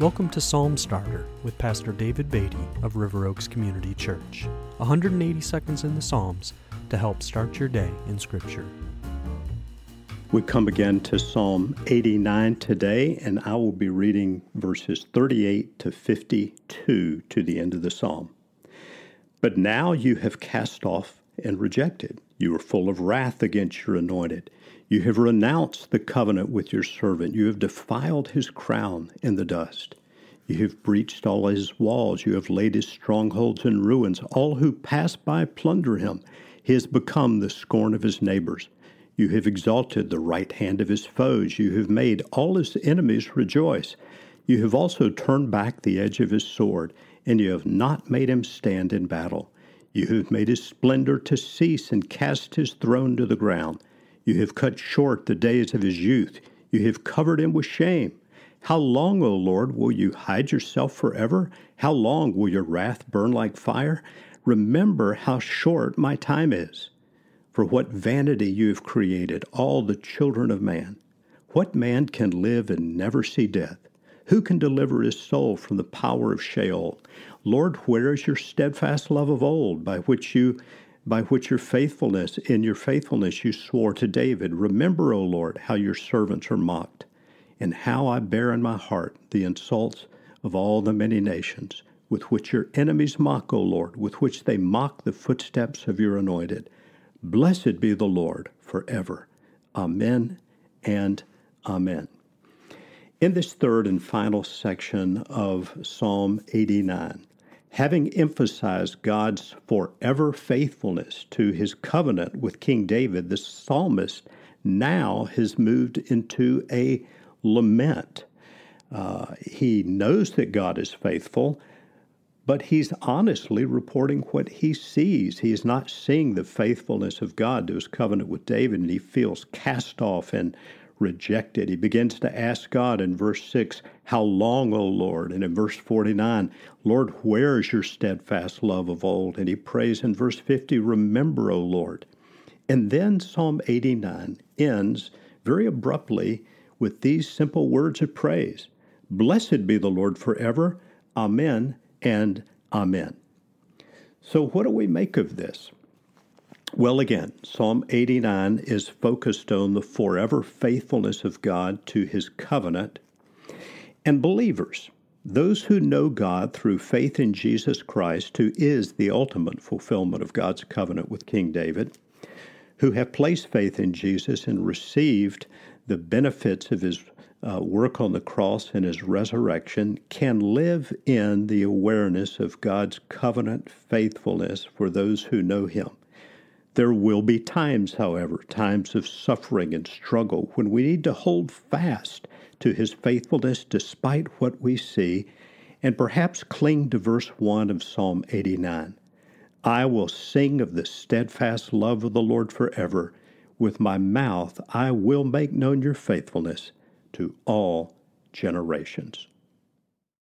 Welcome to Psalm Starter with Pastor David Beatty of River Oaks Community Church. 180 seconds in the Psalms to help start your day in Scripture. We come again to Psalm 89 today, and I will be reading verses 38 to 52 to the end of the psalm. But now you have cast off and rejected. You are full of wrath against your anointed. You have renounced the covenant with your servant. You have defiled his crown in the dust. You have breached all his walls. You have laid his strongholds in ruins. All who pass by plunder him. He has become the scorn of his neighbors. You have exalted the right hand of his foes. You have made all his enemies rejoice. You have also turned back the edge of his sword, and you have not made him stand in battle. You have made his splendor to cease and cast his throne to the ground. You have cut short the days of his youth. You have covered him with shame. How long, O Lord, will you hide yourself forever? How long will your wrath burn like fire? Remember how short my time is. For what vanity you have created all the children of man. What man can live and never see death? Who can deliver his soul from the power of Sheol? Lord, where is your steadfast love of old, by which you by which your faithfulness, in your faithfulness you swore to David. Remember, O Lord, how your servants are mocked, and how I bear in my heart the insults of all the many nations, with which your enemies mock, O Lord, with which they mock the footsteps of your anointed. Blessed be the Lord forever. Amen and Amen. In this third and final section of Psalm 89, having emphasized God's forever faithfulness to his covenant with King David, the psalmist now has moved into a lament. Uh, he knows that God is faithful, but he's honestly reporting what he sees. He is not seeing the faithfulness of God to his covenant with David, and he feels cast off and rejected. He begins to ask God in verse 6, How long, O Lord? And in verse 49, Lord, where is your steadfast love of old? And he prays in verse 50, Remember, O Lord. And then Psalm 89 ends very abruptly with these simple words of praise Blessed be the Lord forever. Amen and Amen. So, what do we make of this? Well, again, Psalm 89 is focused on the forever faithfulness of God to his covenant. And believers, those who know God through faith in Jesus Christ, who is the ultimate fulfillment of God's covenant with King David, who have placed faith in Jesus and received the benefits of his uh, work on the cross and his resurrection, can live in the awareness of God's covenant faithfulness for those who know him. There will be times, however, times of suffering and struggle, when we need to hold fast to His faithfulness despite what we see, and perhaps cling to verse 1 of Psalm 89. I will sing of the steadfast love of the Lord forever. With my mouth I will make known your faithfulness to all generations.